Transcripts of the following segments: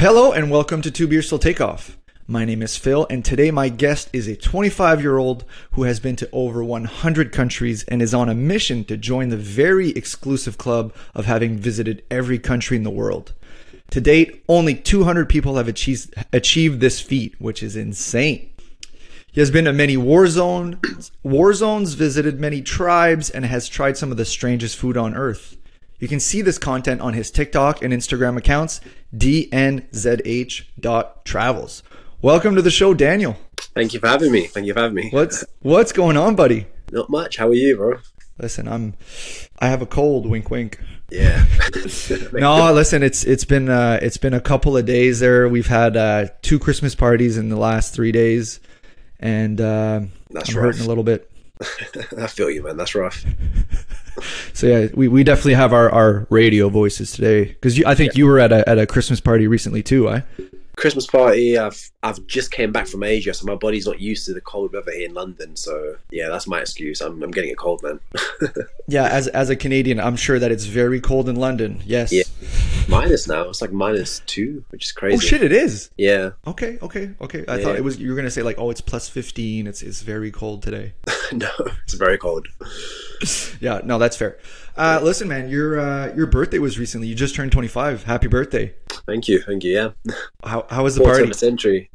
Hello and welcome to Two Beers Till Takeoff. My name is Phil, and today my guest is a 25 year old who has been to over 100 countries and is on a mission to join the very exclusive club of having visited every country in the world. To date, only 200 people have achieved, achieved this feat, which is insane. He has been to many war zones, war zones, visited many tribes, and has tried some of the strangest food on earth. You can see this content on his TikTok and Instagram accounts, dnzh.travels. Welcome to the show, Daniel. Thank you for having me. Thank you for having me. What's what's going on, buddy? Not much. How are you, bro? Listen, I'm I have a cold, wink wink. Yeah. No, listen, it's it's been uh it's been a couple of days there. We've had uh two Christmas parties in the last 3 days and uh That's I'm rough. hurting a little bit. I feel you, man. That's rough. So yeah, we, we definitely have our, our radio voices today because I think you were at a at a Christmas party recently too. I Christmas party. I've I've just came back from Asia, so my body's not used to the cold weather here in London. So yeah, that's my excuse. I'm I'm getting a cold, man. yeah, as as a Canadian, I'm sure that it's very cold in London. Yes. Yeah. Minus now. It's like minus two, which is crazy. Oh shit, it is. Yeah. Okay, okay, okay. I Yeah. thought it was you were gonna say like, oh, it's plus fifteen. It's it's very cold today. no, it's very cold. Yeah, no, that's fair. Uh, listen, man, your uh, your birthday was recently. You just turned 25. Happy birthday. Thank you. Thank you. Yeah. How how was the party? century.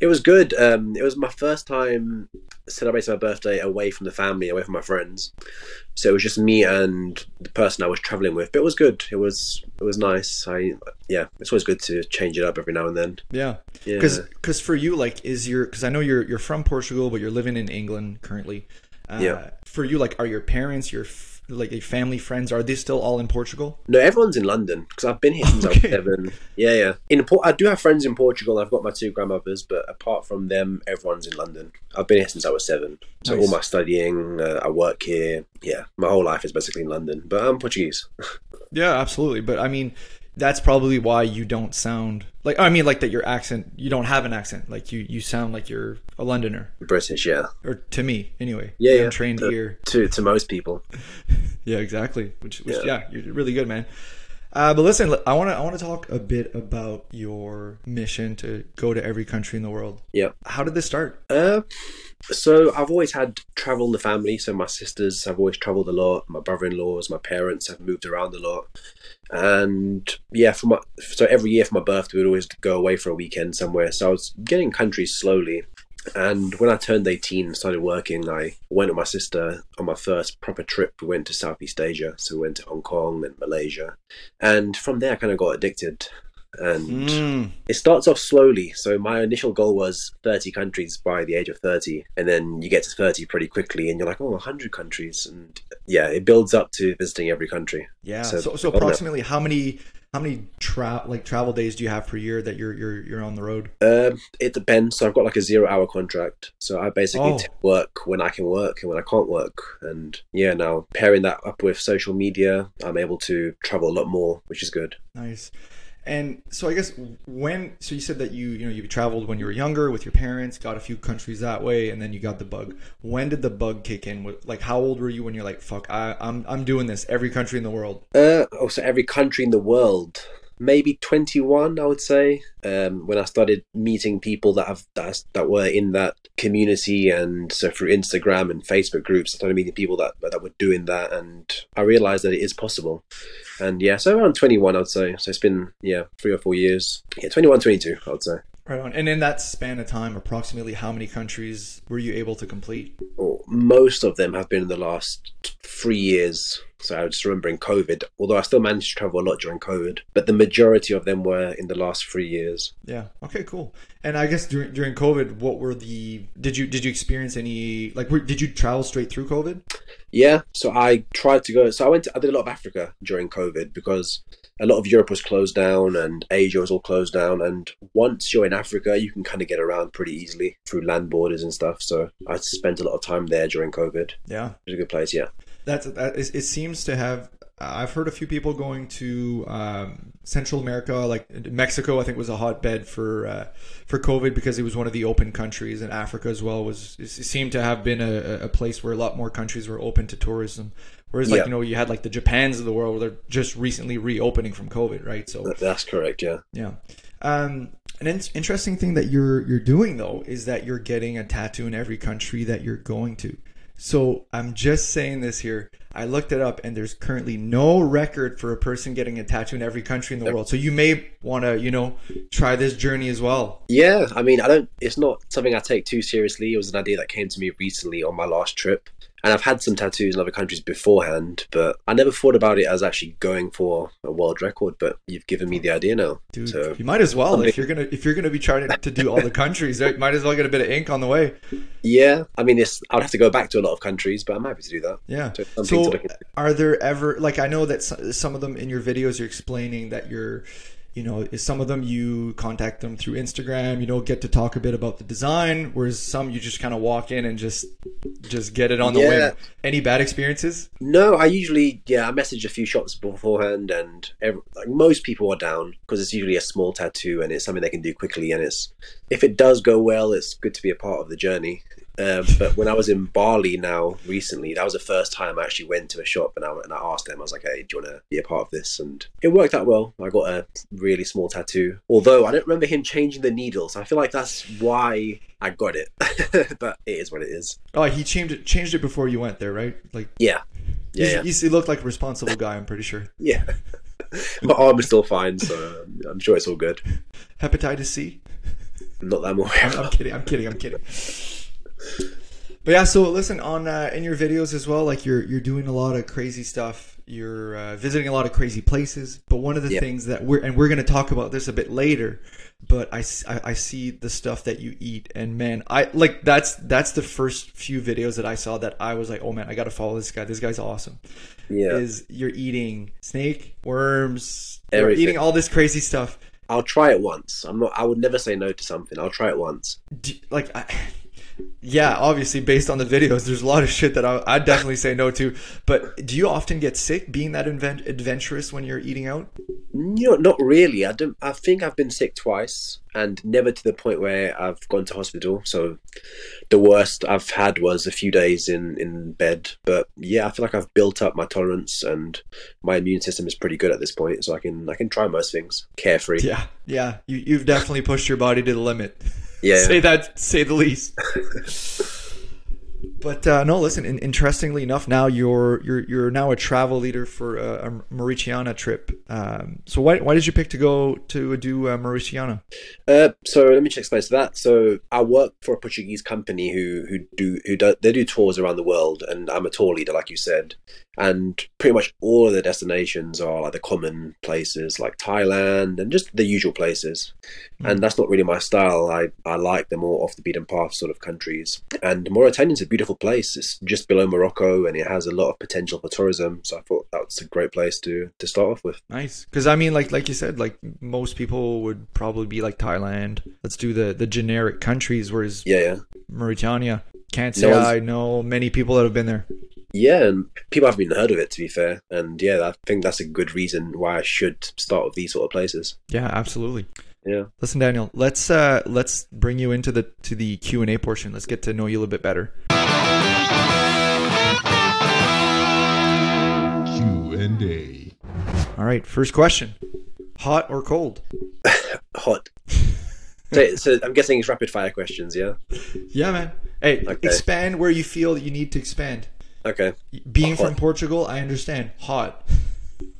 It was good. Um, it was my first time celebrating my birthday away from the family, away from my friends. So it was just me and the person I was traveling with. But it was good. It was it was nice. I yeah, it's always good to change it up every now and then. Yeah, Yeah. because for you, like, is your because I know you're you're from Portugal, but you're living in England currently. Uh, Yeah. For you, like, are your parents, your like family, friends, are they still all in Portugal? No, everyone's in London because I've been here since I was seven. Yeah, yeah. In Por- I do have friends in Portugal. I've got my two grandmothers, but apart from them, everyone's in London. I've been here since I was seven. So Nice. all my studying, uh, I work here. Yeah, my whole life is basically in London. But I'm Portuguese. Yeah, absolutely. But I mean, that's probably why you don't sound like I mean, like that your accent. You don't have an accent. Like you you sound like you're a Londoner, British, yeah. or to me anyway. Yeah, yeah. Untrained To- ear. To to most people. Yeah, exactly. Which, which yeah. Yeah. you're really good, man. Uh, but listen, I want to I want to talk a bit about your mission to go to every country in the world. Yeah. How did this start? Uh, so I've always had travel in the family. So my sisters have always travelled a lot. My brother-in-laws, my parents have moved around a lot. And yeah, for my so every year for my birthday, we'd always go away for a weekend somewhere. So I was getting countries slowly. And when I turned 18 and started working, I went with my sister on my first proper trip. We went to Southeast Asia. So we went to Hong Kong and Malaysia. And from there, I kind of got addicted. And Mm, it starts off slowly. So my initial goal was 30 countries by the age of 30, and then you get to 30 pretty quickly, and you're like, oh, 100 countries, and yeah, it builds up to visiting every country. yeah. So, So- so, approximately how many how many tra- like travel days do you have per year that you're you're you're on the road? Um, it depends. So I've got like a zero-hour contract, so I basically Oh. work when I can work and when I can't work, and yeah, now pairing that up with social media, I'm able to travel a lot more, which is good. Nice. And so I guess when so you said that you you know you traveled when you were younger with your parents, got a few countries that way, and then you got the bug. When did the bug kick in? Like how old were you when you're like, fuck, I, I'm I'm doing this every country in the world. Uh, so every country in the world. Maybe 21, I would say. Um, when I started meeting people that have that, that were in that community, and so through Instagram and Facebook groups, I started meeting people that that were doing that, and I realized that it is possible. And yeah, so around 21, I would say. So it's been yeah three or four years. Yeah, 21, 22, I would say. Right on. And in that span of time, approximately how many countries were you able to complete? Or most of them have been in the last three years. So I just remember in COVID, although I still managed to travel a lot during COVID, but the majority of them were in the last three years. Yeah. Okay. Cool. And I guess during during COVID, what were the did you did you experience any like were, did you travel straight through COVID? Yeah, so I tried to go. So I went. To, I did a lot of Africa during COVID because a lot of Europe was closed down and Asia was all closed down. And once you're in Africa, you can kind of get around pretty easily through land borders and stuff. So I spent a lot of time there during COVID. Yeah. It was a good place. Yeah. That's that is, it seems to have I've heard a few people going to um, Central America, like Mexico. I think was a hotbed for uh, for COVID because it was one of the open countries, and Africa as well was it seemed to have been a, a place where a lot more countries were open to tourism. Whereas, like Yeah. you know, you had like the Japans of the world, where they're just recently reopening from COVID, right? So That's correct. Yeah. yeah. Um, an in- interesting thing that you're you're doing though is that you're getting a tattoo in every country that you're going to. So I'm just saying this here. I looked it up, and there's currently no record for a person getting a tattoo in every country in the world. So you may want to, you know, try this journey as well. Yeah, I mean, I don't. It's not something I take too seriously. It was an idea that came to me recently on my last trip, and I've had some tattoos in other countries beforehand, but I never thought about it as actually going for a world record. But you've given me the idea now, Dude, so you might as well if you're gonna if you're gonna be trying to do all the countries, right? Might as well get a bit of ink on the way. yeah. I mean, it's. I'd have to go back to a lot of countries, but I'm happy to do that. Yeah. So So, are there ever like I know that some of them in your videos you're explaining that you're, you know, some of them you contact them through Instagram, you know, get to talk a bit about the design, whereas some you just kind of walk in and just just get it on the Yeah. wing. Any bad experiences? No, I usually yeah I message a few shops beforehand, and every, like most people are down because it's usually a small tattoo and it's something they can do quickly, and it's if it does go well, it's good to be a part of the journey. Um, but when I was in Bali now recently, that was the first time I actually went to a shop and I and I asked them, I was like, "Hey, do you want to be a part of this?" And it worked out well. I got a really small tattoo, although I don't remember him changing the needles. I feel like that's why I got it, but it is what it is. Oh, he changed it changed it before you went there, right? Like Yeah, yeah, yeah. he's- he looked like a responsible guy. I'm pretty sure. Yeah. My arm is still fine, so I'm sure it's all good. Hepatitis C. Not that I'm aware I'm kidding. I'm kidding. I'm kidding. But yeah, so listen on uh, in your videos as well. Like you're you're doing a lot of crazy stuff. You're uh, visiting a lot of crazy places. But one of the Yeah. things that we're and we're going to talk about this a bit later. But I I see the stuff that you eat, and man, I like that's that's the first few videos that I saw that I was like, oh man, I got to follow this guy. This guy's awesome. Yeah. Is you're eating snake, worms, you're eating all this crazy stuff. I'll try it once. I'm not I would never say no to something. I'll try it once. do, like I, yeah obviously based on the videos there's a lot of shit that I, i'd definitely say no to but do you often get sick being that invent, adventurous when you're eating out No, not really. I don't I think I've been sick twice and never to the point where I've gone to hospital. So the worst I've had was a few days in, in bed. But yeah, I feel like I've built up my tolerance and my immune system is pretty good at this point, so I can I can try most things carefree. yeah yeah you, you've definitely pushed your body to the limit Yeah. say that say the least but uh, no listen in, interestingly enough now you're you're you're now a travel leader for a, a Mauritania trip um, so why, why did you pick to go to do uh, Mauritania Uh, so let me just explain to that. So I work for a Portuguese company who who do who do they do tours around the world, and I'm a tour leader, like you said. And pretty much all of the destinations are like the common places, like Thailand and just the usual places. And that's not really my style. I I like the more off the beaten path sort of countries. And Mauritania's a beautiful place. It's just below Morocco, and it has a lot of potential for tourism. So I thought that's a great place to to start off with. Nice, because I mean, like like you said, like most people would probably be like Thailand. Let's do the the generic countries, whereas Yeah, yeah. Mauritania can't say No I know many people that have been there. Yeah, and people haven't even heard of it, to be fair. And yeah, I think that's a good reason why I should start with these sort of places. Yeah, absolutely. Yeah. Listen, Daniel, let's uh let's bring you into the to the Q and A portion. Let's get to know you a little bit better. Q and A. All right, first question: hot or cold? Hot. so, so I'm guessing it's rapid fire questions, yeah? Yeah, man. Hey, Okay. expand where you feel you need to expand. Okay. Being from Portugal, I understand. Hot,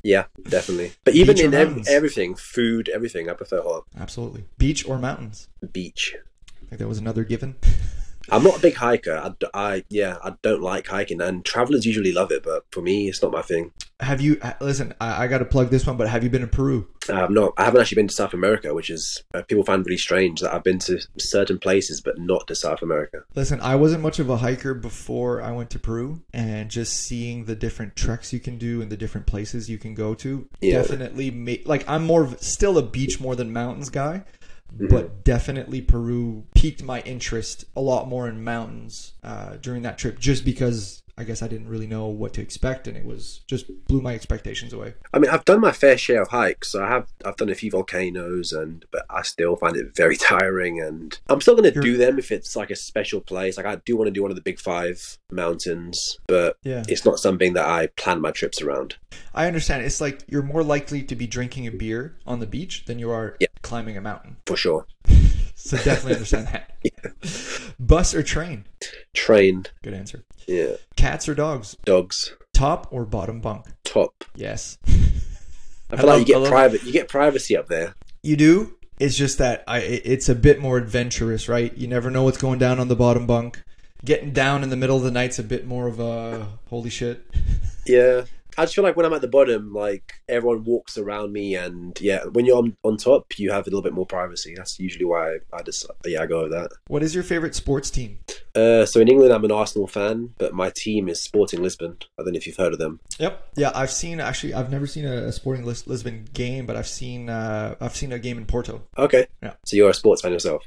Yeah, definitely. But even in ev- everything, food, everything, I prefer hot. absolutely. Beach or mountains? Beach. I think that was another given. I'm not a big hiker. I, yeah, I don't like hiking, and travelers usually love it, but for me, it's not my thing. Have you uh, listen? I, I got to plug this one, but have you been to Peru? I've not. I haven't actually been to South America, which is uh, people find really strange that I've been to certain places, but not to South America. Listen, I wasn't much of a hiker before I went to Peru, and just seeing the different treks you can do and the different places you can go to Yeah. definitely made like I'm more of still a beach more than mountains guy, Mm-hmm. but definitely Peru piqued my interest a lot more in mountains uh, during that trip, just because I guess I didn't really know what to expect, and it was just blew my expectations away. I mean, I've done my fair share of hikes. I have, I've done a few volcanoes, and but I still find it very tiring. And I'm still going to do them if it's like a special place. Like I do want to do one of the big five mountains, but Yeah, it's not something that I plan my trips around. I understand. It's like you're more likely to be drinking a beer on the beach than you are Yeah. climbing a mountain. For sure. So definitely understand that. Bus or train? Train, Good answer. yeah. Cats or dogs? Dogs, Top or bottom bunk? top. Yes. I I feel love- like you get private. You get privacy up there. You do. It's just that I. It's a bit more adventurous, right? You never know what's going down on the bottom bunk. Getting down in the middle of the night's a bit more of a holy shit. Yeah. I just feel like when I'm at the bottom, like everyone walks around me, and yeah, when you're on, on top, you have a little bit more privacy. That's usually why I just yeah I go with that. What is your favorite sports team? Uh, so in England, I'm an Arsenal fan, but my team is Sporting Lisbon. I don't know if you've heard of them. Yep. Yeah, I've seen actually. I've never seen a, a Sporting Lis- Lisbon game, but I've seen. Uh, I've seen a game in Porto. Okay. Yeah. So you're a sports fan yourself?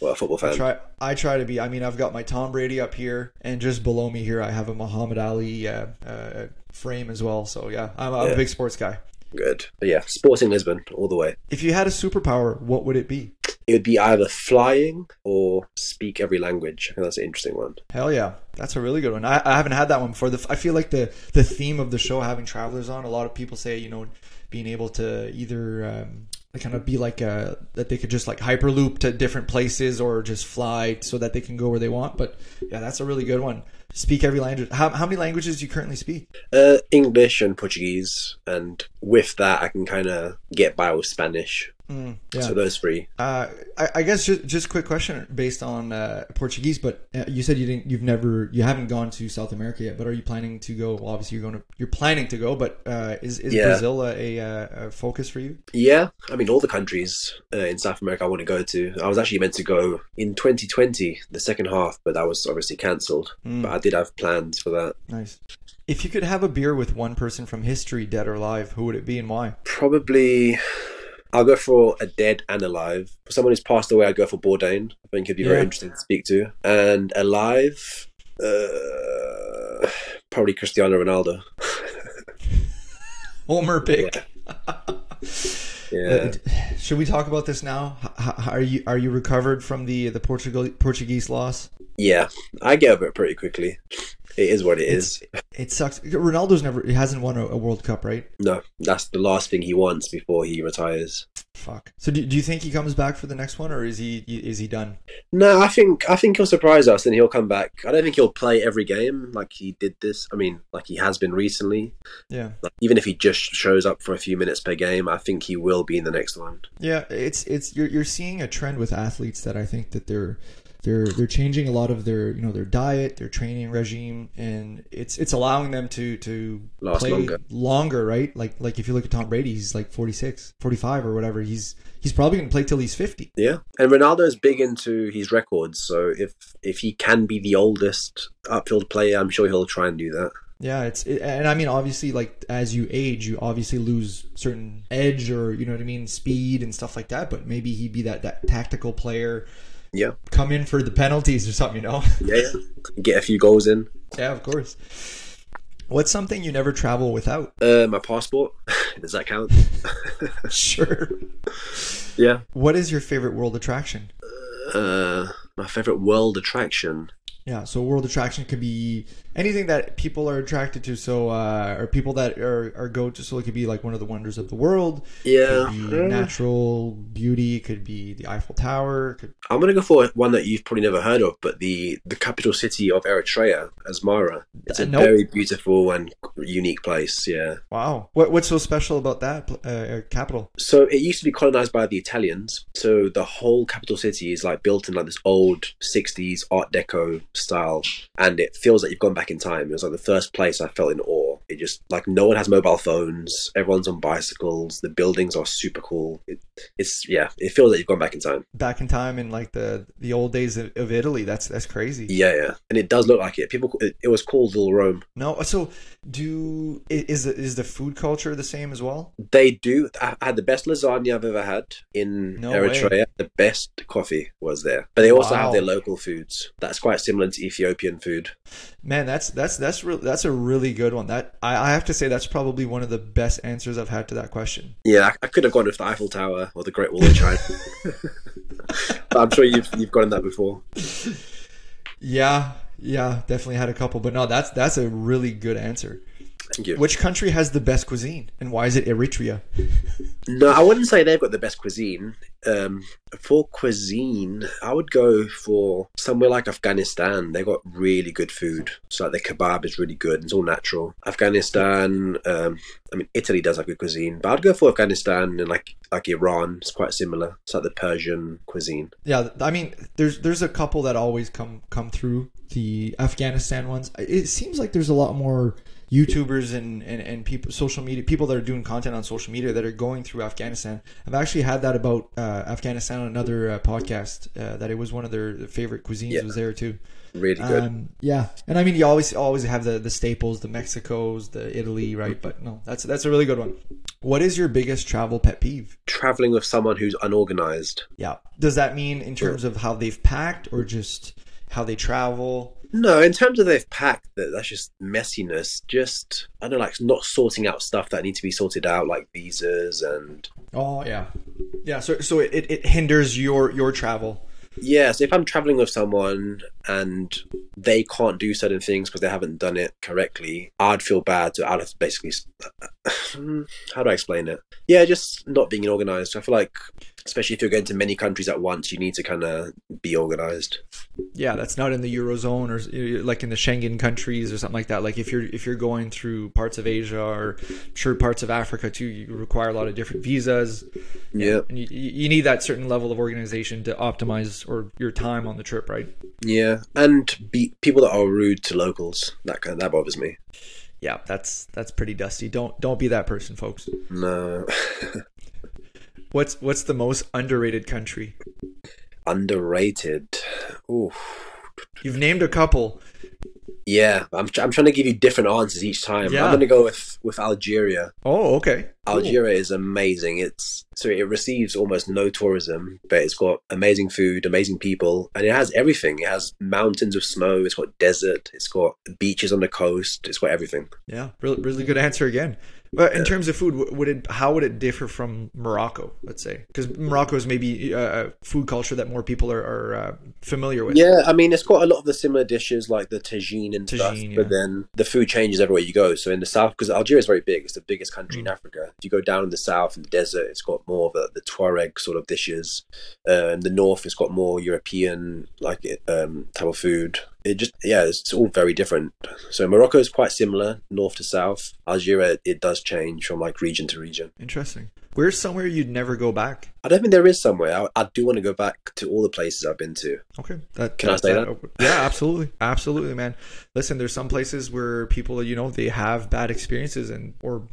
Well, a football I try. I try to be. I mean, I've got my Tom Brady up here, and just below me here, I have a Muhammad Ali uh, uh, frame as well. So yeah, I'm, I'm Yeah. a big sports guy. Good. But yeah, Sporting Lisbon all the way. If you had a superpower, what would it be? It would be either flying or speak every language. I think that's an interesting one. Hell yeah, that's a really good one. I, I haven't had that one before. The, I feel like the the theme of the show having travelers on. A lot of people say you know being able to either um, kind of be like a, that they could just like hyperloop to different places or just fly so that they can go where they want. But yeah, that's a really good one. Speak every language. How how many languages do you currently speak? Uh, English and Portuguese, and with that, I can kind of get by with Spanish. Mm, yeah. So those three. Uh, I, I guess just just quick question based on uh, Portuguese, but uh, you said you didn't, you've never, you haven't gone to South America yet. But are you planning to go? Well, obviously you're going to, you're planning to go. But uh, is is Yeah. Brazil a, a, a focus for you? Yeah, I mean, all the countries uh, in South America I want to go to. I was actually meant to go in 2020, the second half, but that was obviously cancelled. Mm, But I did have plans for that. nice. If you could have a beer with one person from history, dead or alive, who would it be and why? Probably, I'll go for a dead and alive. For someone who's passed away, I'd go for Bourdain. I think he'd be very interesting to speak to. And alive, uh, probably Cristiano Ronaldo. Homer pick. Yeah. Uh, Should we talk about this now? H- h- are you are you recovered from the the Portugal Portuguese loss? Yeah, I get over it pretty quickly. It is what it is. It's, it sucks. Ronaldo's never he hasn't won a, a World Cup, right? No, that's the last thing he wants before he retires. Fuck. So do, do you think he comes back for the next one, or is he is he done? No, I think I think he'll surprise us and he'll come back. I don't think he'll play every game like he did this. I mean, like he has been recently. Yeah, Like, even if he just shows up for a few minutes per game, I think he will be in the next one. yeah. It's it's you're you're seeing a trend with athletes that I think that they're they're they're changing a lot of their you know their diet, their training regime, and it's it's allowing them to to Last play longer. longer, right? Like like if you look at Tom Brady, he's like 46, 45 or whatever. He's he's probably going to play till he's 50. Yeah, and Ronaldo is big into his records. So if if he can be the oldest upfield player, I'm sure he'll try and do that. Yeah, it's it, and I mean obviously like as you age, you obviously lose certain edge or you know what I mean, speed and stuff like that. But maybe he'd be that that tactical player, Yeah, come in for the penalties or something, you know? yeah, yeah. get a few goals in. yeah, of course. What's something you never travel without? Uh, my passport does that count? Sure. yeah. What is your favorite world attraction? Uh, my favorite world attraction. Yeah, so world attraction could be anything that people are attracted to. So, uh, or people that are, are go to. So it could be like one of the wonders of the world. Yeah, uh, natural beauty. Could be the Eiffel Tower. Could, I'm gonna go for one that you've probably never heard of, but the the capital city of Eritrea, Asmara. It's a nope. very beautiful and unique place. Yeah. wow, what what's so special about that uh, uh, capital? So it used to be colonized by the Italians. So the whole capital city is like built in like this old 60s Art Deco style, and it feels like you've gone back in time. It was like the first place I felt in awe. It just like no one has mobile phones. Everyone's on bicycles. The buildings are super cool. It, it's yeah, it feels like you've gone back in time. Back in time in like the the old days of, of Italy. That's that's crazy. Yeah, yeah, and it does look like it. People, it, it was called Little Rome. No, so do is the, is the food culture the same as well? They do. I had the best lasagna I've ever had in No Eritrea. The best coffee was there, but they also Wow. have their local foods. That's quite similar to Ethiopian food. Man, that's that's that's real that's a really good one. That I, I have to say that's probably one of the best answers I've had to that question. Yeah, I, I could have gone with the Eiffel Tower or the Great Wall of China. but I'm sure you've you've gotten that before. Yeah, yeah, definitely had a couple, but no, that's that's a really good answer. Thank you. Which country has the best cuisine, and why is it Eritrea? No, I wouldn't say they've got the best cuisine. Um, for cuisine, I would go for somewhere like Afghanistan. They got really good food. So like the kebab is really good. And it's all natural. Afghanistan. Um, I mean, Italy does have good cuisine, but I'd go for Afghanistan and like like Iran. It's quite similar. It's like the Persian cuisine. Yeah, I mean, there's there's a couple that always come come through the Afghanistan ones. It seems like there's a lot more YouTubers and, and, and people social media people that are doing content on social media that are going through Afghanistan. I've actually had that about uh, Afghanistan on another uh, podcast uh, that it was one of their favorite cuisines Yeah. was there too. Really good. Um, yeah, and I mean you always always have the the staples, the Mexicos, the Italy, right? But no, that's that's a really good one. What is your biggest travel pet peeve? Traveling with someone who's unorganized. Yeah. Does that mean in terms of how they've packed or just how they travel? No, in terms of they've packed, that that's just messiness. Just I don't know, like not sorting out stuff that need to be sorted out, like visas and Oh yeah, yeah. So so it, it hinders your your travel. yeah. So if I'm traveling with someone and they can't do certain things because they haven't done it correctly, I'd feel bad. So I'd have to basically, uh, uh, how do I explain it? Yeah, just not being organized. I feel like, especially if you're going to many countries at once, you need to kind of be organized. Yeah, that's not in the eurozone or like in the Schengen countries or something like that. Like if you're if you're going through parts of Asia or I'm sure parts of Africa too, you require a lot of different visas. Yeah, and you, you need that certain level of organization to optimize or your time on the trip, right? yeah, and be people that are rude to locals. That kind that bothers me. Yeah, that's that's pretty dusty. Don't don't be that person, folks. No. What's what's the most underrated country? Underrated. Ooh. You've named a couple. Yeah, I'm, I'm trying to give you different answers each time. Yeah. I'm going to go with, with Algeria. Oh, okay. Cool. Algeria is amazing. It's so it receives almost no tourism, but it's got amazing food, amazing people, and it has everything. It has mountains of snow. It's got desert. It's got beaches on the coast. It's got everything. Yeah, really, really good answer again. But in terms of food, would it how would it differ from Morocco? Let's say because Morocco is maybe uh, a food culture that more people are, are uh, familiar with. Yeah, I mean, it's got a lot of the similar dishes like the tagine and stuff, Tagine, but then the food changes everywhere you go. So in the south, because Algeria is very big, it's the biggest country Mm. in Africa. If you go down in the south in the desert, it's got more of the, the Tuareg sort of dishes. Uh, in the north, it's got more European like um, type of food. It just yeah, it's, all very different. So Morocco is quite similar, north to south. Algeria, it does change from like region to region. Interesting. Where's somewhere you'd never go back? I don't think there is somewhere. I, I do want to go back to all the places I've been to. Okay. That, Can I say that? Yeah, absolutely. Absolutely, man. Listen, there's some places where people, you know, they have bad experiences and or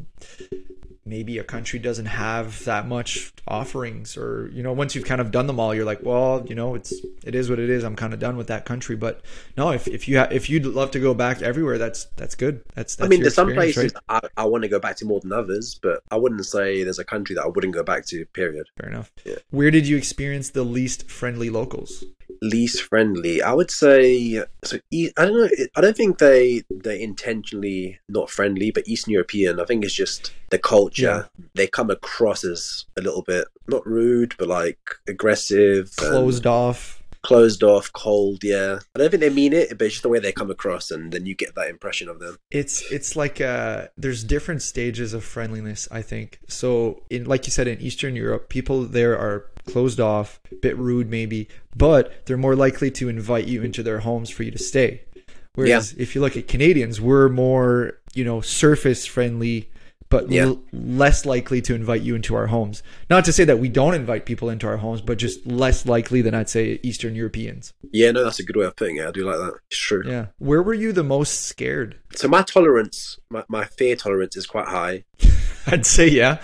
maybe a country doesn't have that much offerings or you know once you've kind of done them all you're like well you know it's it is what it is i'm kind of done with that country but no if, if you ha- if you'd love to go back everywhere that's that's good that's, that's I mean, there's some places right? I, I want to go back to more than others, but I wouldn't say there's a country that I wouldn't go back to. Period. fair enough Yeah. where did you experience the least friendly locals Least friendly, I would say. So I don't know. I don't think they they intentionally not friendly, but Eastern European. I think it's just the culture. Yeah, they come across as a little bit not rude, but like aggressive, closed off. closed off, cold. Yeah, I don't think they mean it, but it's just the way they come across, and then you get that impression of them. it's it's like uh there's different stages of friendliness i think. So in like you said in eastern europe people there are closed off a bit rude maybe but they're more likely to invite you into their homes for you to stay. Whereas if you look at canadians we're more you know surface friendly but Yeah. l- less likely to invite you into our homes not to say that we don't invite people into our homes but just less likely than i'd say eastern europeans Yeah, no, that's a good way of putting it. I do like that. It's true. Yeah. Where were you the most scared? So my tolerance, my, my fear tolerance is quite high. I'd say yeah.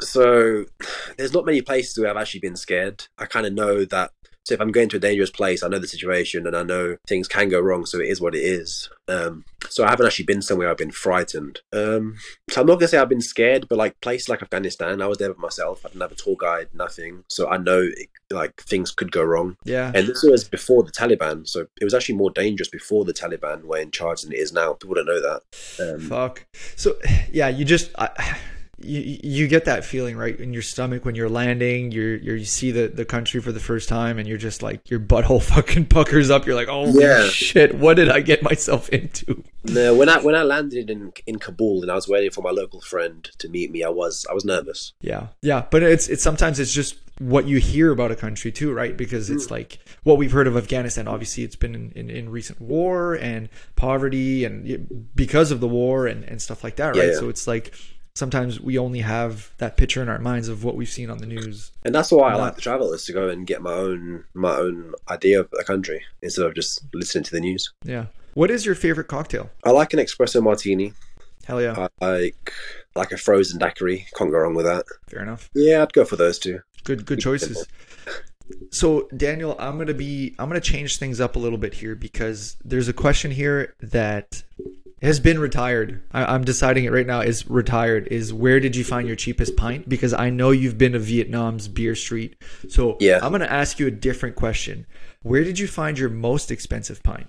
So there's not many places where I've actually been scared. I kind of know that. So if I'm going to a dangerous place, I know the situation and I know things can go wrong. So it is what it is. Um, so I haven't actually been somewhere I've been frightened. Um, so I'm not gonna say I've been scared, but like places like Afghanistan, I was there by myself. I didn't have a tour guide, nothing. So I know it, like things could go wrong. Yeah. And this was before the Taliban, so it was actually more dangerous before the Taliban were in charge than it is now. People don't know that. Um, Fuck. So yeah, you just I, you you get that feeling right in your stomach when you're landing. You're, you're you see the the country for the first time, and you're just like your butthole fucking puckers up. You're like, oh Yeah. shit, what did I get myself into? no, when I when I landed in in Kabul and I was waiting for my local friend to meet me, I was I was nervous. Yeah, yeah, but it's it's sometimes it's just what you hear about a country too, right? Because it's mm. like what we've heard of Afghanistan. Obviously, it's been in, in, in recent war and poverty, and because of the war and, and stuff like that, right? Yeah. So it's like sometimes we only have that picture in our minds of what we've seen on the news. And that's why I like to travel is to go and get my own my own idea of a country instead of just listening to the news. Yeah. What is your favorite cocktail? I like an espresso martini. Hell yeah, I like like a frozen daiquiri. Can't go wrong with that. fair enough. Yeah, I'd go for those two. Good good choices. So Daniel, I'm gonna be I'm gonna change things up a little bit here because there's a question here that has been retired. I, I'm deciding it right now is retired. Is where did you find your cheapest pint? Because I know you've been to Vietnam's beer street. So Yeah. I'm gonna ask you a different question. Where did you find your most expensive pint?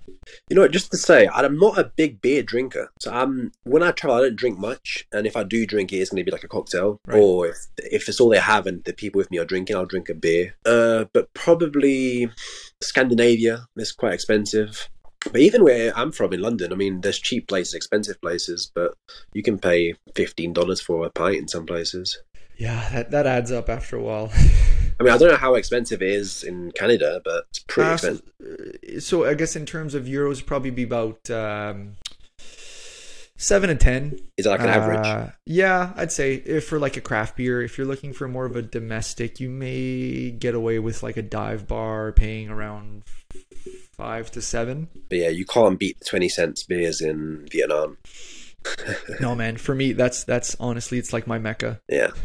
You know, just to say, I'm not a big beer drinker. So I'm when I travel, I don't drink much, and if I do drink it, it's going to be like a cocktail, Right. or if if it's all they have and the people with me are drinking, I'll drink a beer. Uh, but probably Scandinavia is quite expensive. But even where I'm from in London, I mean, there's cheap places, expensive places, but you can pay fifteen dollars for a pint in some places. Yeah, that, that adds up after a while. I mean, I don't know how expensive it is in Canada, but it's pretty Uh, so, expensive. uh, so I guess in terms of euros, probably be about um, seven and ten. Is that like an average? Uh, yeah, I'd say if for like a craft beer, if you're looking for more of a domestic, you may get away with like a dive bar paying around five to seven. But yeah, you can't beat the twenty cents beers in Vietnam. No, man, for me, that's that's honestly, it's like my mecca. Yeah.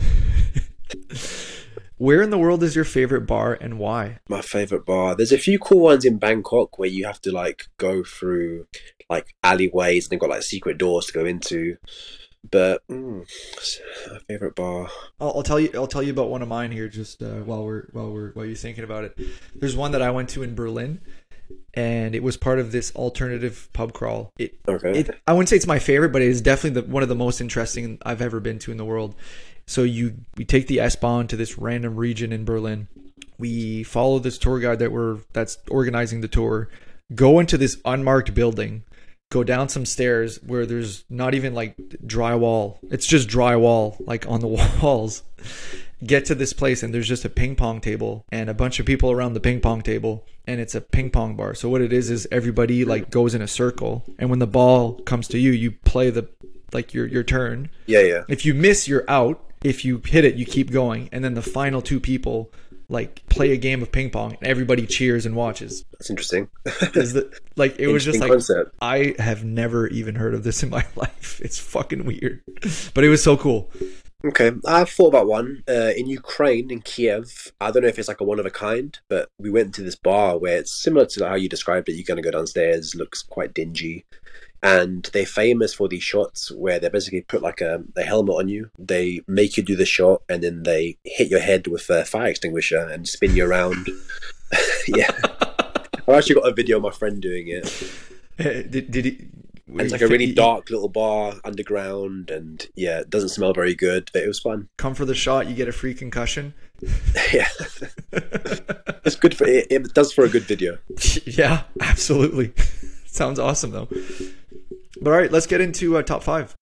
Where in the world is your favorite bar and why? my favorite bar. There's a few cool ones in Bangkok where you have to like go through like alleyways and they've got like secret doors to go into. But mm, my favorite bar. I'll, I'll tell you. I'll tell you about one of mine here. Just uh, while we're while we're while you're thinking about it. There's one that I went to in Berlin, and it was part of this alternative pub crawl. It Okay. it I wouldn't say it's my favorite, but it is definitely the, one of the most interesting I've ever been to in the world. So you we take the S Bahn to this random region in Berlin. We follow this tour guide that we're that's organizing the tour. Go into this unmarked building. Go down some stairs where there's not even like drywall. It's just drywall like on the walls. Get to this place and there's just a ping pong table and a bunch of people around the ping pong table and it's a ping pong bar. So what it is is everybody like goes in a circle and when the ball comes to you, you play the like your your turn. yeah, yeah. If you miss, you're out. If you hit it, you keep going, and then the final two people like play a game of ping pong, and everybody cheers and watches. That's interesting. Is the like it was just like concept. I have never even heard of this in my life. It's fucking weird, but it was so cool. Okay, I've thought about one uh, in Ukraine, in Kiev. I don't know if it's like a one of a kind, but we went to this bar where it's similar to how you described it. You're to go downstairs, looks quite dingy, and they're famous for these shots where they basically put like a, a helmet on you. They make you do the shot, and then they hit your head with a fire extinguisher and spin you around. yeah, I've actually got a video of my friend doing it. Eh, Did did he? And it's like a really dark little bar underground, and yeah, it doesn't smell very good, but it was fun. Come for the shot, you get a free concussion. yeah. It's good for it, it does for a good video. yeah, absolutely. Sounds awesome though. But all right, let's get into uh, top five.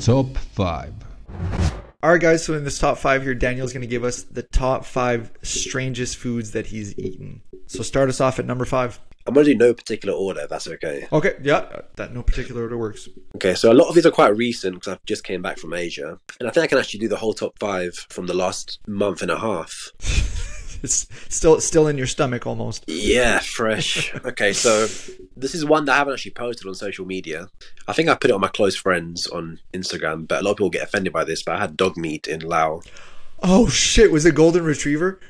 Top 5. All right, guys. So in this top five here, Daniel's going to give us the top five strangest foods that he's eaten. So start us off at number five. I'm gonna do no particular order, if that's okay. Okay, yeah, that no particular order works. Okay, so a lot of these are quite recent because I've just came back from Asia, and I think I can actually do the whole top five from the last month and a half. It's still still in your stomach almost. Yeah, fresh. okay, so this is one that I haven't actually posted on social media. I think I put it on my close friends on Instagram, but a lot of people get offended by this. But I had dog meat in Laos. Oh shit! Was it golden retriever?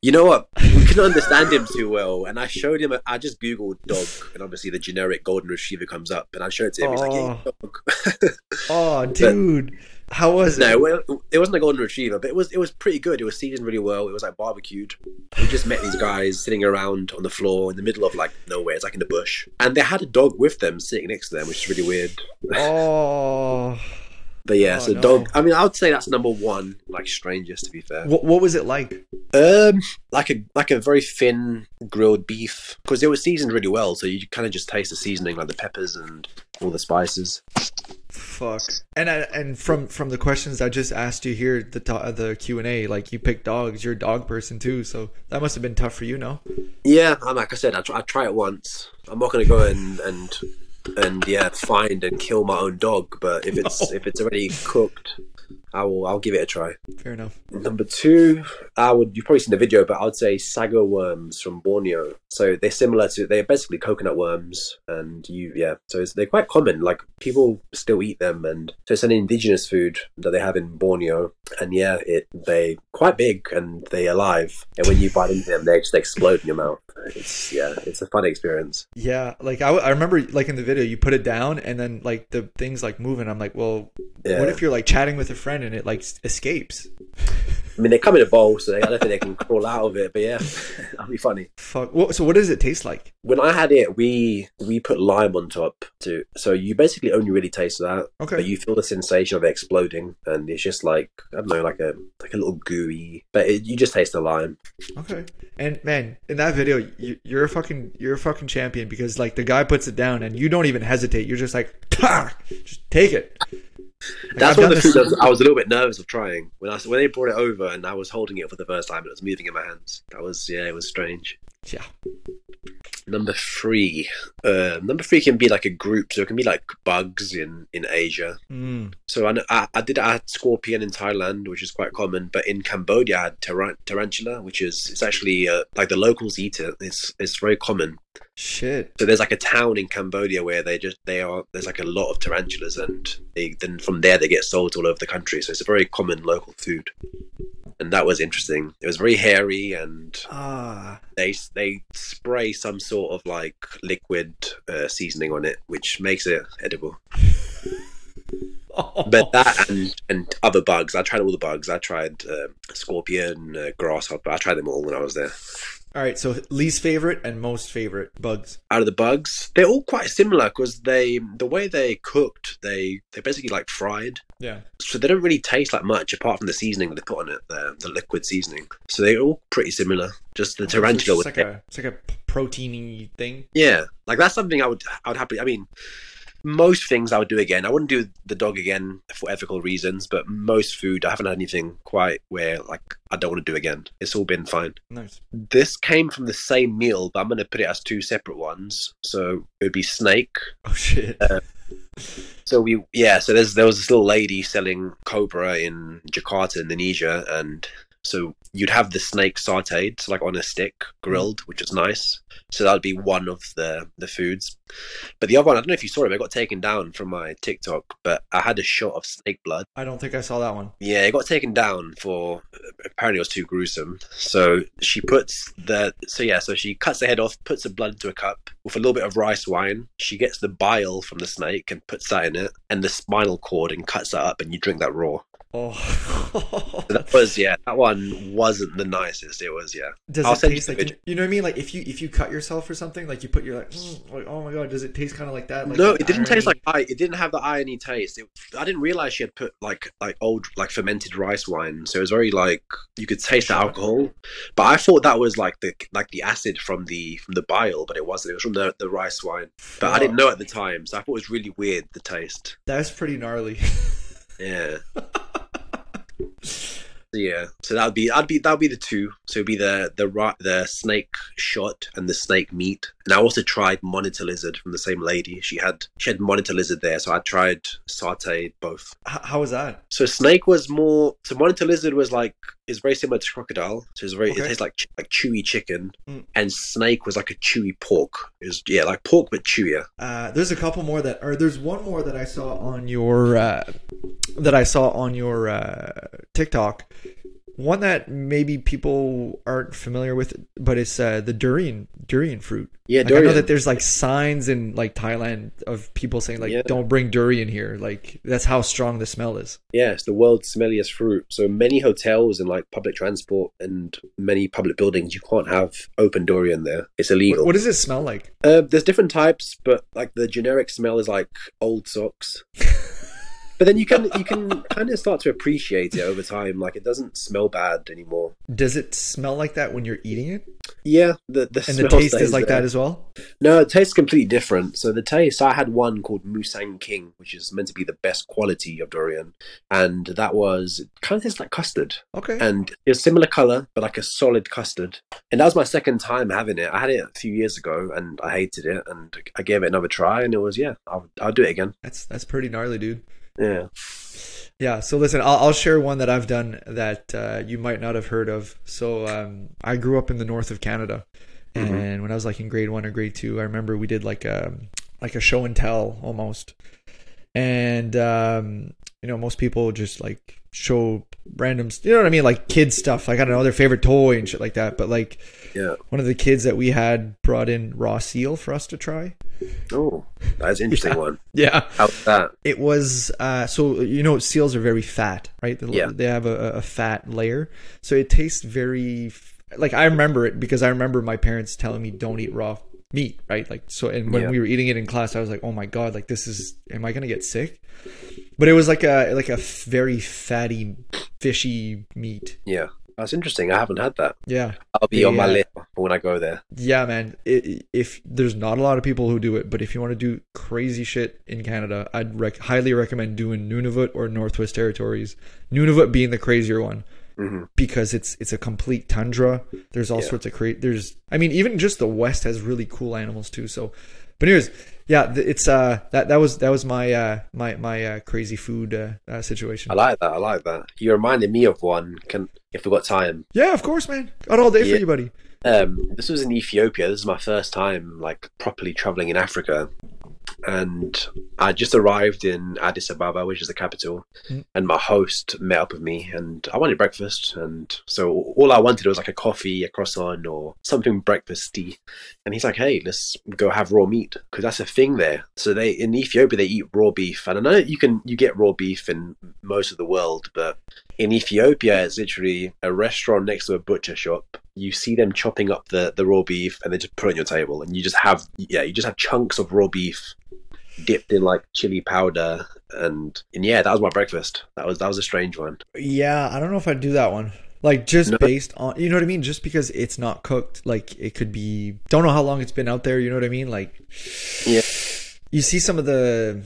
You know what? We couldn't understand him too well, and I showed him. I just googled dog, and obviously the generic golden retriever comes up, and I showed it to him. He's like. Oh, dude, how was it? no, it, it wasn't a golden retriever, but it was it was pretty good. It was seasoned really well. It was like barbecued. We just met these guys sitting around on the floor in the middle of like nowhere. It's like in the bush, and they had a dog with them sitting next to them, which is really weird. Oh, But yeah, Oh, so no. dog. I mean, I would say that's number one, like strangest. To be fair, what what was it like? Um, like a like a very thin grilled beef because it was seasoned really well. So you kind of just taste the seasoning, like the peppers and all the spices. Fuck. And I, and from from the questions I just asked you here, the the Q and A, like you pick dogs. You're a dog person too, so that must have been tough for you, no? Yeah, I'm like I said, I try, I try it once. I'm not gonna go and and and yeah, find and kill my own dog. But if it's No. if it's already cooked, I will. I'll give it a try. Fair enough. Number two, I would you've probably seen the video, but I would say sago worms from Borneo. So they're similar to they're basically coconut worms, and you yeah. So it's, they're quite common. Like people still eat them, and so it's an indigenous food that they have in Borneo. And yeah, it they quite big and they alive. And when you bite into them, they just explode in your mouth. It's yeah, it's a fun experience. Yeah, like I remember like in the video you put it down and then like the things like moving. I'm like, well, Yeah. what if you're like chatting with a friend and it like escapes? I mean, they come in a bowl, so I don't think they can crawl out of it. But yeah, that'd be funny. Fuck. What, so what does it taste like? when I had it, we we put lime on top to so you basically only really taste that, Okay. but you feel the sensation of it exploding, and it's just like I don't know, like a like a little gooey, but it, you just taste the lime. Okay. And man, in that video, you, you're a fucking you're a fucking champion because like the guy puts it down and you don't even hesitate. You're just like, just take it. That's one of the done foods I this- was, I was a little bit nervous of trying when I when they brought it over and I was holding it for the first time and it was moving in my hands. That was yeah, it was strange. Yeah. Number three, uh, number three can be like a group, so it can be like bugs in in Asia. Mm. So I, I, I did I had scorpion in Thailand, which is quite common, but in Cambodia I had taran- tarantula, which is it's actually uh, like the locals eat it. It's it's very common. Shit. So there's like a town in Cambodia where they just they are there's like a lot of tarantulas, and they then from there they get sold all over the country. So it's a very common local food, and that was interesting. It was very hairy, and Ah. they they spray some sort of like liquid uh, seasoning on it, which makes it edible. But that and and other bugs, I tried all the bugs. I tried uh, scorpion, uh, grasshopper. I tried them all when I was there. All right. So least favorite and most favorite bugs. Out of the bugs, they're all quite similar because they the way they cooked, they they basically like fried, Yeah. so they don't really taste like much apart from the seasoning they put on it, the the liquid seasoning. So they're all pretty similar. Just the tarantula It's was like a it's like a proteiny thing. Yeah, like that's something I would I would happily. I mean, most things I would do again. I wouldn't do the dog again for ethical reasons, but most food I haven't had anything quite where like I don't want to do again. It's all been fine. Nice. This came from the same meal, but I'm going to put it as two separate ones. So it would be snake. Oh shit. Uh, so we yeah. So there's there was this little lady selling cobra in Jakarta, Indonesia, and so you'd have the snake sautéed, so like on a stick, grilled, mm. which is nice. So that would be one of the the foods. But the other one, I don't know if you saw it, but it got taken down from my TikTok. But I had a shot of snake blood. I don't think I saw that one. Yeah, it got taken down for apparently it was too gruesome. So she puts the so yeah, so she cuts the head off, puts the blood into a cup with a little bit of rice wine. She gets the bile from the snake and puts that in it, and the spinal cord and cuts that up, and you drink that raw. Oh. So that was yeah, that one wasn't the nicest. It was yeah. does I'll it send you taste like you, you know what I mean? Like if you if you cut yourself or something, like you put your like, mm, like oh my god, does it taste kind of like that? Like no, it didn't taste like I. It didn't have the irony taste. It, I didn't realize she had put like like old like fermented rice wine. So it was very like you could taste the alcohol. But I thought that was like the like the acid from the from the bile, but it wasn't. It was from the the rice wine. But I didn't know at the time, so I thought it was really weird the taste. That's pretty gnarly. Yeah. Yeah, so that would be I'd be that would be the two. So it'd be the the the snake shot and the snake meat. And I also tried monitor lizard from the same lady. She had she had monitor lizard there, so I tried sauteed both. H- how was that? So snake was more. So monitor lizard was like it's very similar to crocodile. So it's very Okay. it tastes like ch- like chewy chicken, Mm. and snake was like a chewy pork. It was yeah, like pork but chewier. Uh, there's a couple more that, or there's one more that I saw on your uh, that I saw on your uh, TikTok. One that maybe people aren't familiar with, but it's uh, the durian durian fruit. Yeah, Like, I know that there's like signs in like Thailand of people saying like, Yeah. "Don't bring durian here." Like that's how strong the smell is. Yeah, it's the world's smelliest fruit. So many hotels and like public transport and many public buildings, you can't have open durian there. It's illegal. What, what does it smell like? Uh, there's different types, but like the generic smell is like old socks. but then you can you can kind of start to appreciate it over time. Like it doesn't smell bad anymore. Does it smell like that when you're eating it? Yeah, the the And the taste is like there. that as well. No, it tastes completely different. So the taste, I had one called Musang King, which is meant to be the best quality of durian, and that was it kind of tastes like custard. Okay. and it's similar color, but like a solid custard. And that was my second time having it. I had it a few years ago, and I hated it, and I gave it another try, and it was yeah, I'll, I'll do it again. That's that's pretty gnarly, dude. Yeah, Yeah. So listen, I'll, I'll share one that I've done that uh, you might not have heard of. So um, I grew up in the north of Canada, Mhm. and when I was like in grade one or grade two, I remember we did like a like a show and tell almost, and um, you know most people just like show random, you know what I mean, like kid stuff, like I don't know their favorite toy and shit like that. But like yeah. one of the kids that we had brought in raw seal for us to try. Oh, that's an interesting Yeah. one. Yeah. How's that? It was uh, so you know seals are very fat, right? They, Yeah. they have a, a fat layer, so it tastes very like I remember it because I remember my parents telling me don't eat raw meat, right? Like so, and when Yeah. we were eating it in class, I was like, oh my god, like this is, am I gonna get sick? But it was like a like a very fatty, fishy meat. Yeah, that's interesting. I haven't had that. Yeah, I'll be on my Yeah. list when I go there. yeah, man. It, if there's not a lot of people who do it, but if you want to do crazy shit in Canada, I'd rec- highly recommend doing Nunavut or Northwest Territories. Nunavut being the crazier one hmm because it's it's a complete tundra. There's all Yeah. sorts of cra There's, I mean, even just the West has really cool animals too. So, but anyways, yeah, it's uh that that was that was my uh my my uh, crazy food uh, uh, situation. I like that. I like that. You reminded me of one. Can if we got time. yeah, of course, man. Got all day for you, buddy. Um, this was in Ethiopia. This is my first time like properly traveling in Africa, and I just arrived in Addis Ababa, which is the capital. Mm. And my host met up with me, and I wanted breakfast, and so all I wanted was like a coffee, a croissant, or something breakfasty. And he's like, "Hey, let's go have raw meat because that's a thing there." So they in Ethiopia they eat raw beef, and I know you can you get raw beef in most of the world, but in Ethiopia, it's literally a restaurant next to a butcher shop. You see them chopping up the, the raw beef and they just put it on your table, and you just have yeah, you just have chunks of raw beef dipped in like chili powder, and and yeah, that was my breakfast. That was that was a strange one. Yeah, I don't know if I'd do that one. Like just No. based on you know what I mean, just because it's not cooked, like it could be don't know how long it's been out there, you know what I mean? Like Yeah. You see some of the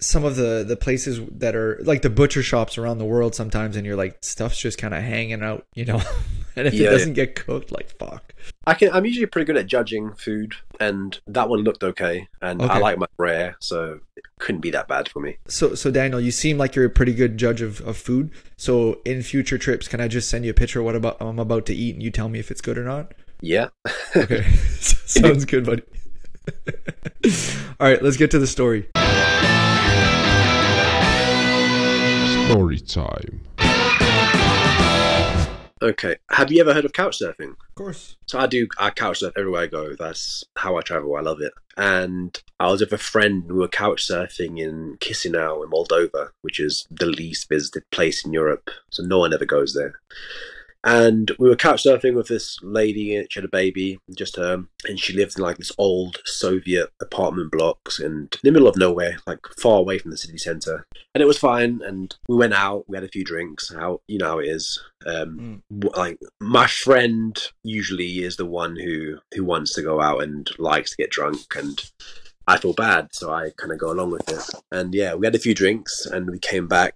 some of the the places that are like the butcher shops around the world sometimes and you're like stuff's just kind of hanging out, you know. and if Yeah, it doesn't get cooked, like fuck. I can I'm usually pretty good at judging food, and that one looked okay, and I like my rare, so it couldn't be that bad for me. So so Daniel, you seem like you're a pretty good judge of, of food. So in future trips, can I just send you a picture of what about I'm about to eat and you tell me if it's good or not? Yeah, Okay. Sounds good, buddy. All right, let's get to the story. Story time. Okay. Have you ever heard of couch surfing? Of course. So I do. I couch surf everywhere I go. That's how I travel. I love it. And I was with a friend. We were couch surfing in Chisinau in Moldova, which is the least visited place in Europe. So no one ever goes there. And we were couch surfing with this lady. She had a baby, just her, and she lived in like this old Soviet apartment blocks and in the middle of nowhere, like far away from the city centre. And it was fine. And we went out. We had a few drinks. How you know how it is. Um, w- like my friend usually is the one who who wants to go out and likes to get drunk and I feel bad so I kind of go along with it and yeah we had a few drinks and we came back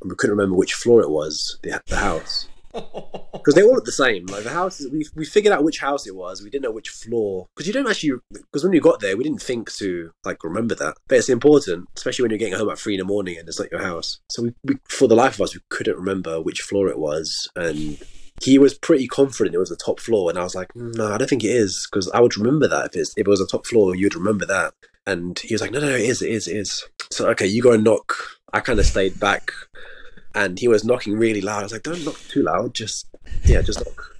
and we couldn't remember which floor it was the, the house because they all look the same. Like the houses, we we figured out which house it was. We didn't know which floor because you don't actually because when you got there, we didn't think to like remember that. But it's important, especially when you're getting home at three in the morning and it's not your house. So we, we for the life of us, we couldn't remember which floor it was, and he was pretty confident it was the top floor, and I was like, no, I don't think it is because I would remember that if it's if it was a top floor, you'd remember that. And he was like, no, no, it is, it is, it is. So okay, you go and knock. I kind of stayed back, and he was knocking really loud. I was like, don't knock too loud, just yeah, just knock.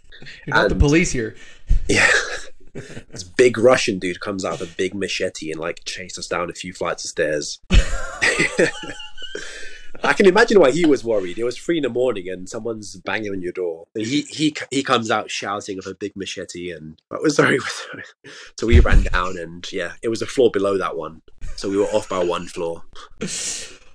You're not the police here. Yeah. this big Russian dude comes out with a big machete and like chased us down a few flights of stairs. I can imagine why he was worried. It was three in the morning and someone's banging on your door. He he he comes out shouting with a big machete and I was sorry. So we ran down and yeah, it was a floor below that one. So we were off by one floor.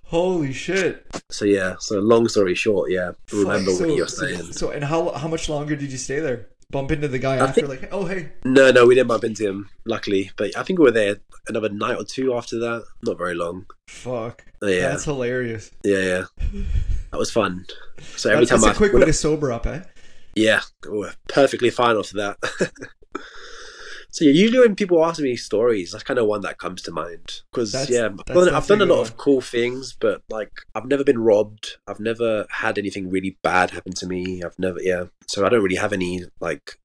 Holy shit! So yeah. So long story short, yeah. Remember Fuck, what so, you're saying. So, and how how much longer did you stay there? Bump into the guy I after, think- like, oh hey, No, no, we didn't bump into him, luckily. But I think we were there another night or two after that. Not very long. fuck, Yeah. that's hilarious. Yeah, yeah. That was fun. So every That's, time that's I a quick way to sober up, eh? yeah, we're perfectly fine after that. so yeah, usually when people ask me stories, that's kind of one that comes to mind because yeah, I've done, I've done a a lot of cool things, but like I've never been robbed. I've never had anything really bad happen to me. I've never yeah, so I don't really have any like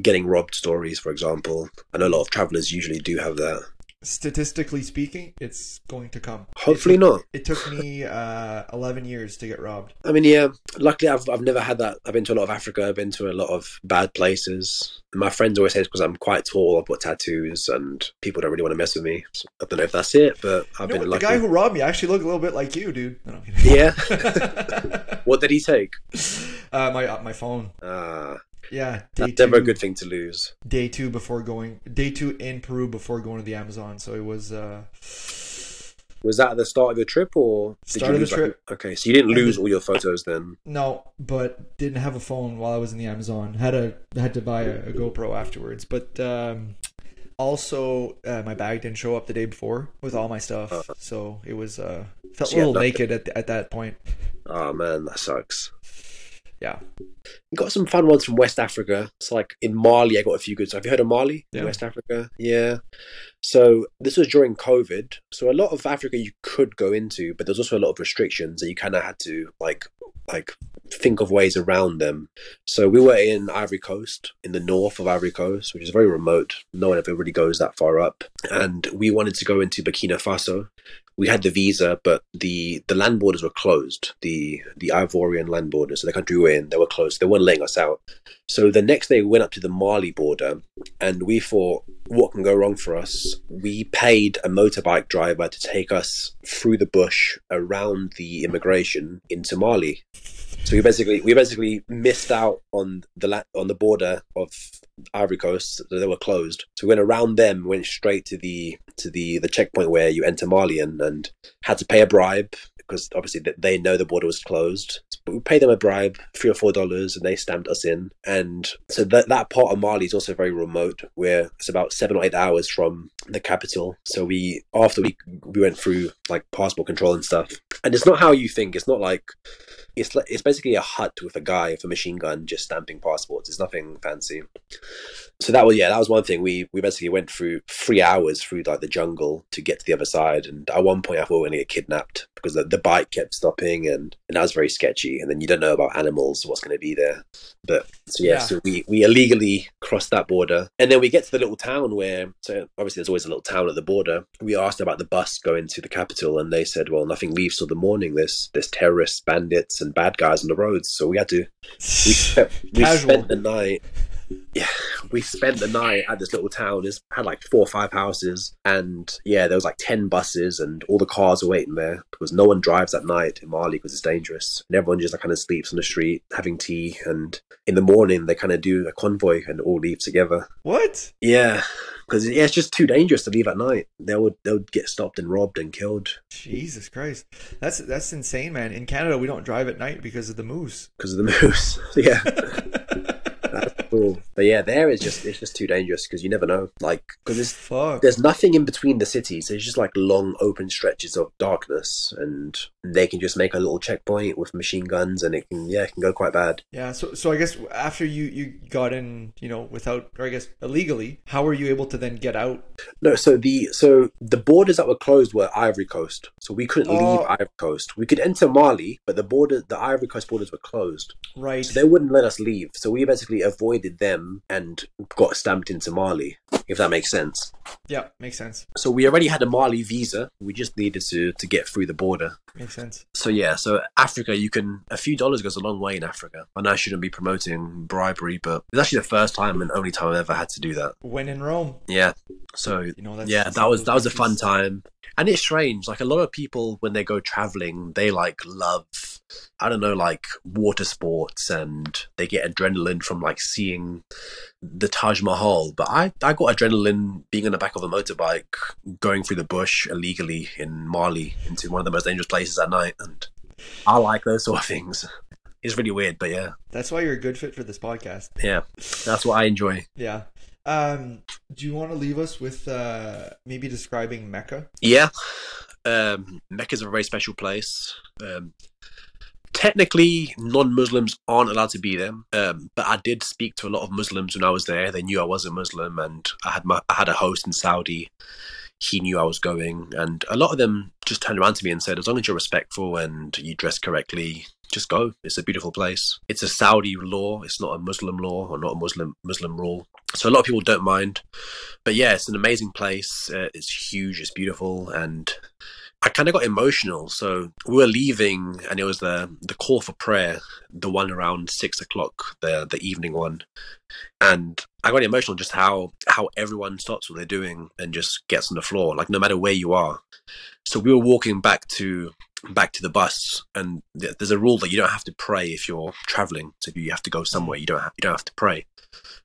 getting robbed stories, for example. I know a lot of travelers usually do have that. Statistically speaking, it's going to come. Hopefully it took, not. It took me uh, eleven years to get robbed. I mean, yeah. Luckily, I've I've never had that. I've been to a lot of Africa. I've been to a lot of bad places. My friends always say it's because I'm quite tall. I've got tattoos, and people don't really want to mess with me. So I don't know if that's it, but I've You know been what? The guy who robbed me actually looked a little bit like you, dude. No, yeah. what did he take? uh, my uh, my phone. Uh, Yeah, day that's never a good thing to lose. Day two before going. Day two in Peru before going to the Amazon. So it was. Uh, Was that at the start of your trip, or did Start you of the lose, like- trip. okay, so you didn't lose all your photos then. No, but didn't have a phone while I was in the Amazon. Had a had to buy a, a GoPro afterwards. But um, also, uh, my bag didn't show up the day before with all my stuff, Uh-huh. so it was uh, felt So a little naked at at that point. Oh man, that sucks. Yeah, You got some fun ones from West Africa. It's like in Mali, I got a few good. So have you heard of Mali Yeah. West Africa? Yeah. So this was during COVID. So a lot of Africa you could go into, but there's also a lot of restrictions that you kind of had to like like think of ways around them. So we were in Ivory Coast, in the north of Ivory Coast, which is very remote. No one ever really goes that far up. And we wanted to go into Burkina Faso. We had the visa, but the the land borders were closed. The the Ivorian land borders, so the country we were in, they were closed. They weren't letting us out. So the next day we went up to the Mali border, and we thought, what can go wrong for us? We paid a motorbike driver to take us through the bush around the immigration into Mali. So we basically we basically missed out on the la- on the border of Ivory Coast. So they were closed. So we went around them, went straight to the to the the checkpoint where you enter Mali, and, and had to pay a bribe because obviously they know the border was closed. But we paid them a bribe, three or four dollars, and they stamped us in. And so that that part of Mali is also very remote, where it's about seven or eight hours from the capital. So we after we we went through like passport control and stuff, and it's not how you think. It's not like it's like it's basically a hut with a guy with a machine gun just stamping passports. It's nothing fancy. So that was yeah, that was one thing. We we basically went through three hours through like the jungle to get to the other side, and at one point I thought we were going to get kidnapped because the, the bike kept stopping, and and that was very sketchy. And then you don't know about animals, what's going to be there. But so yeah, Yeah. so we we illegally crossed that border, and then we get to the little town where so obviously there's always a little town at the border. We asked about the bus going to the capital, and they said, well, nothing leaves till the morning. There's there's terrorists, bandits, and bad guys on the roads, so we had to we spent, we spent the night. Yeah, we spent the night at this little town. It had like four or five houses, and yeah, there was like ten buses, and all the cars were waiting there because no one drives at night in Mali because it's dangerous, and everyone just like, kind of sleeps on the street having tea, and in the morning they kind of do a convoy and all leave together. what? Yeah, because yeah, it's just too dangerous to leave at night. They would they would get stopped and robbed and killed Jesus Christ, that's that's insane, man. In Canada, we don't drive at night because of the moose. because of the moose. yeah. Cool. But yeah, there is just it's just too dangerous because you never know. Like because there's Fuck. there's nothing in between the cities. There's just like long open stretches of darkness, and they can just make a little checkpoint with machine guns, and it can yeah, it can go quite bad. Yeah, so so I guess after you you got in, you know, without or I guess illegally, how were you able to then get out? No, so the so the borders that were closed were Ivory Coast, so we couldn't Oh. leave Ivory Coast. We could enter Mali, but the border, the Ivory Coast borders were closed, Right. so they wouldn't let us leave. So we basically avoided them and got stamped into Mali, if that makes sense. yeah, makes sense. So we already had a Mali visa. We just needed to to get through the border. Makes sense. So yeah, so Africa, you can a few dollars goes a long way in Africa. I know I shouldn't be promoting bribery, but it's actually the first time and only time I've ever had to do that. When in Rome, Yeah. So you know that's yeah, that was that was a fun time. And it's strange. Like a lot of people when they go traveling, they like love I don't know, like water sports and they get adrenaline from like seeing the Taj Mahal. But I, I got adrenaline being on the back of a motorbike, going through the bush illegally in Mali into one of the most dangerous places at night. And I like those sort of things. It's really weird, but yeah. That's why you're a good fit for this podcast. Yeah. That's what I enjoy. Yeah. Um, do you want to leave us with uh, maybe describing Mecca? Yeah, um, Mecca's a very special place. Um, technically, non-Muslims aren't allowed to be there, um, but I did speak to a lot of Muslims when I was there. They knew I was a Muslim, and I had my I had a host in Saudi. He knew I was going, and a lot of them just turned around to me and said, "As long as you're respectful and you dress correctly, just go. It's a beautiful place. It's a Saudi law. It's not a Muslim law or not a Muslim Muslim rule. So a lot of people don't mind. But yeah, it's an amazing place. Uh, it's huge. It's beautiful, and I kind of got emotional. So we were leaving, and it was the the call for prayer, the one around six o'clock, the the evening one, and I got emotional just how how everyone stops what they're doing and just gets on the floor, like no matter where you are. So we were walking back to back to the bus, and th- there's a rule that you don't have to pray if you're traveling. So you have to go somewhere, you don't have, you don't have to pray.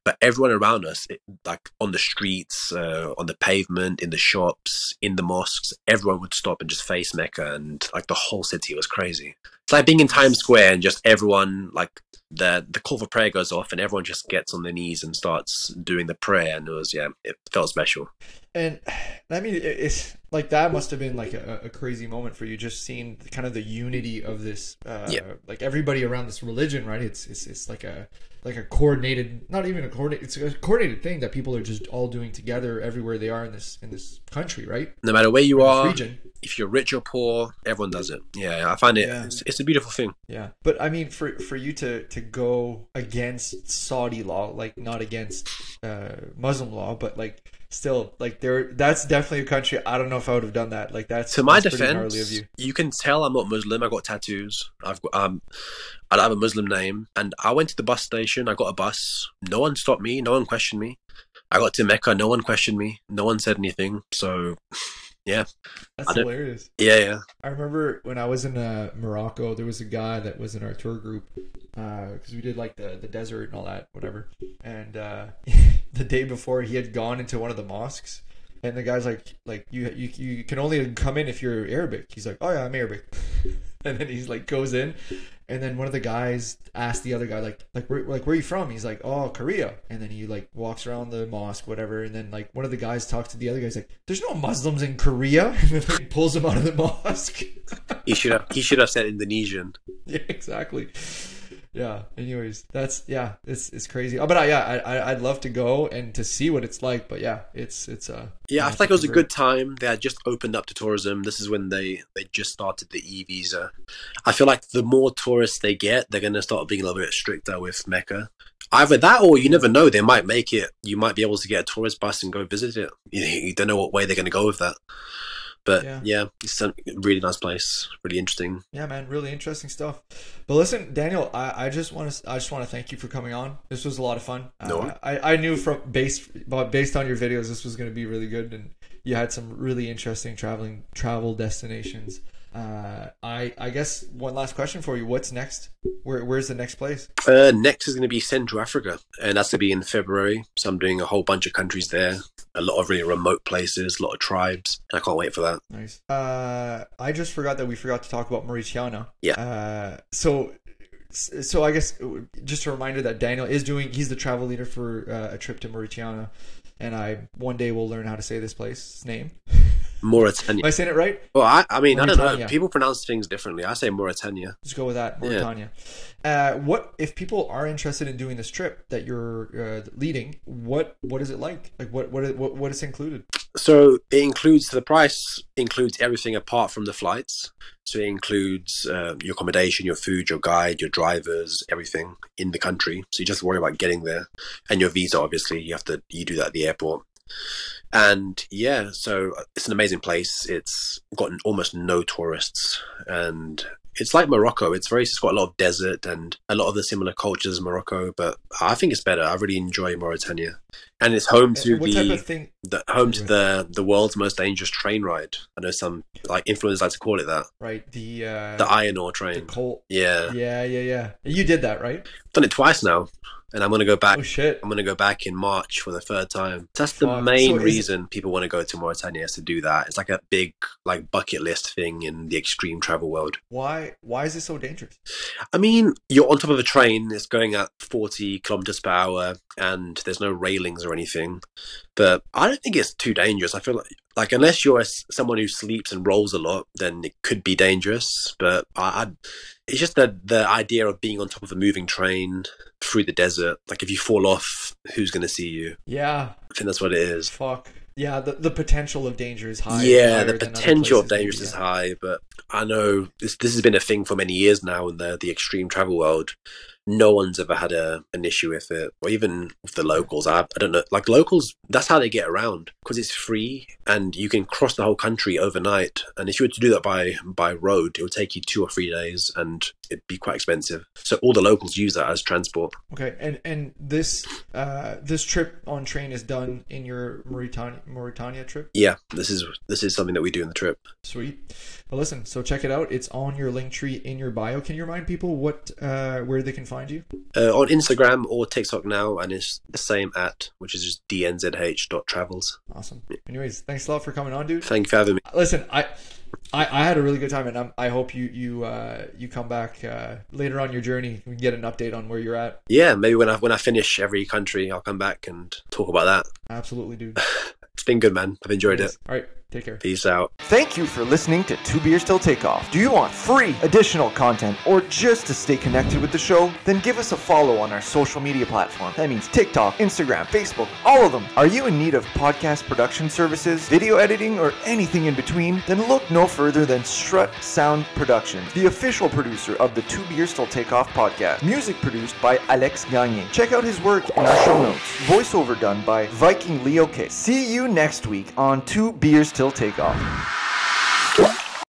But everyone around us, it, like on the streets, uh, on the pavement, in the shops, in the mosques, everyone would stop and just face Mecca, and like the whole city was crazy. It's like being in Times Square and just everyone like the the call for prayer goes off and everyone just gets on their knees and starts doing the prayer, and it was yeah, it felt special. And I mean, it's like that must have been like a, a crazy moment for you, just seeing kind of the unity of this, uh, Yeah. like everybody around this religion, right? It's it's it's like a like a coordinated, not even a coordinated, it's a coordinated thing that people are just all doing together everywhere they are in this in this country, right? No matter where you are, region. if you're rich or poor, everyone does it. Yeah, I find it. Yeah. It's, it's a beautiful thing. Yeah, but I mean, for for you to to go against Saudi law, like not against uh, Muslim law, but like still, like there, that's definitely a country. I don't know if I would have done that. Like that's To my that's defense, of you. you. can tell I'm not Muslim. I got tattoos. I've got um, I don't have a Muslim name, and I went to the bus station. I got a bus. No one stopped me. No one questioned me. I got to Mecca. No one questioned me. No one said anything. So, That's I don't- hilarious. yeah, yeah. I remember when I was in uh, Morocco, there was a guy that was in our tour group because we did like the the desert and all that, whatever. And uh, the day before, he had gone into one of the mosques, and the guy's like, like you you you can only come in if you're Arabic. He's like, oh yeah, I'm Arabic. and then he's like goes in, and then one of the guys asked the other guy like like where like where are you from? He's like, oh Korea. And then he like walks around the mosque, whatever. And then like one of the guys talks to the other guy. He's like, there's no Muslims in Korea. And then like, pulls him out of the mosque. He should have. He should have said Indonesian. yeah, exactly. Yeah. Anyways, that's yeah, it's it's crazy. Oh, but I, yeah, I I- I'd love to go and to see what it's like. But yeah, it's it's uh Yeah, I feel like it was a good time. They had just opened up to tourism. This is when they they just started the e visa. I feel like the more tourists they get, they're going to start being a little bit stricter with Mecca. Either that, or you never know. They might make it. You might be able to get a tourist bus and go visit it. You, you don't know what way they're going to go with that. But Yeah. yeah. it's a really nice place. Really interesting. Yeah, man, really interesting stuff. But listen, Daniel, I, I just want to I just want to thank you for coming on. This was a lot of fun. No. Uh, I I knew from based but based on your videos, this was going to be really good, and you had some really interesting traveling travel destinations. Uh, I I guess one last question for you: What's next? Where where's the next place? Uh, next is going to be Central Africa, and that's going to be in February. So I'm doing a whole bunch of countries there. A lot of really remote places, a lot of tribes. And I can't wait for that. Nice. Uh, I just forgot that we forgot to talk about Mauritiana. Yeah. Uh, so So I guess just a reminder that Daniel is doing. He's the travel leader for uh, a trip to Mauritania, and I one day will learn how to say this place's name. Mauritania. Am I saying it right? Well, I, I mean, I don't know. People pronounce things differently. I say Mauritania. Let's go with that, Mauritania. Uh, what if people are interested in doing this trip that you're uh, leading? What what is it like? Like what what what what is included? So it includes the price includes everything apart from the flights. So it includes uh, your accommodation, your food, your guide, your drivers, everything in the country. So you just worry about getting there, and your visa. Obviously, you have to you do that at the airport. And yeah, so it's an amazing place. It's got almost no tourists, and it's like Morocco. It's very, it's got a lot of desert and a lot of the similar cultures as Morocco. But I think it's better. I really enjoy Mauritania, and it's home to what the type of thing? the home to the the world's most dangerous train ride. I know some like influencers like to call it that. Right, the uh, The iron ore the train. coal. Yeah. Yeah, yeah, yeah. You did that, right? Done it twice now. And I'm gonna go back Oh shit! I'm gonna go back in March for the third time. That's the Fuck. main So is- reason people want to go to Mauritania is to do that. It's like a big like bucket list thing in the extreme travel world. Why why is it so dangerous? I mean, you're on top of a train, it's going at 40 kilometers per hour, and there's no railings or anything. But I don't think it's too dangerous. I feel like, like unless you're someone who sleeps and rolls a lot, then it could be dangerous. But I, I, it's just the the idea of being on top of a moving train through the desert. Like if you fall off, who's going to see you? Yeah, I think that's what it is. fuck. Yeah, the, the potential of danger is high. yeah, the potential of danger is yeah. high, but I know this this has been a thing for many years now in the the extreme travel world. No one's ever had a an issue with it, or even with the locals. I, I don't know. Like locals, that's how they get around because it's free and you can cross the whole country overnight. And if you were to do that by by road, it would take you two or three days, and it'd be quite expensive. So all the locals use that as transport. Okay, and and this uh this trip on train is done in your Mauritania Mauritania trip. Yeah, this is this is something that we do in the trip. Sweet. Well, listen. So check it out. It's on your Linktree in your bio. Can you remind people what uh where they can find you? uh, on Instagram or TikTok now, and it's the same at, which is just dnzh.travels. Awesome. Anyways, thanks a lot for coming on, dude. Thank you for having me. Listen, I. I, I had a really good time, and I'm, I hope you you uh, you come back uh, later on your journey. We can get an update on where you're at. Yeah, maybe when I when I finish every country, I'll come back and talk about that. Absolutely, dude. It's been good, man. I've enjoyed it. All right, take care. Peace out. Thank you for listening to Two Beers Till Takeoff. Do you want free additional content or just to stay connected with the show? Then give us a follow on our social media platform. That means TikTok, Instagram, Facebook, all of them. Are you in need of podcast production services, video editing, or anything in between? Then look no further than Strut Sound Productions, the official producer of the Two Beers Till Takeoff podcast. Music produced by Alex Gagne. Check out his work in our show notes. Voiceover done by Viking Leo K. See you next week on Two Beers Till still take off.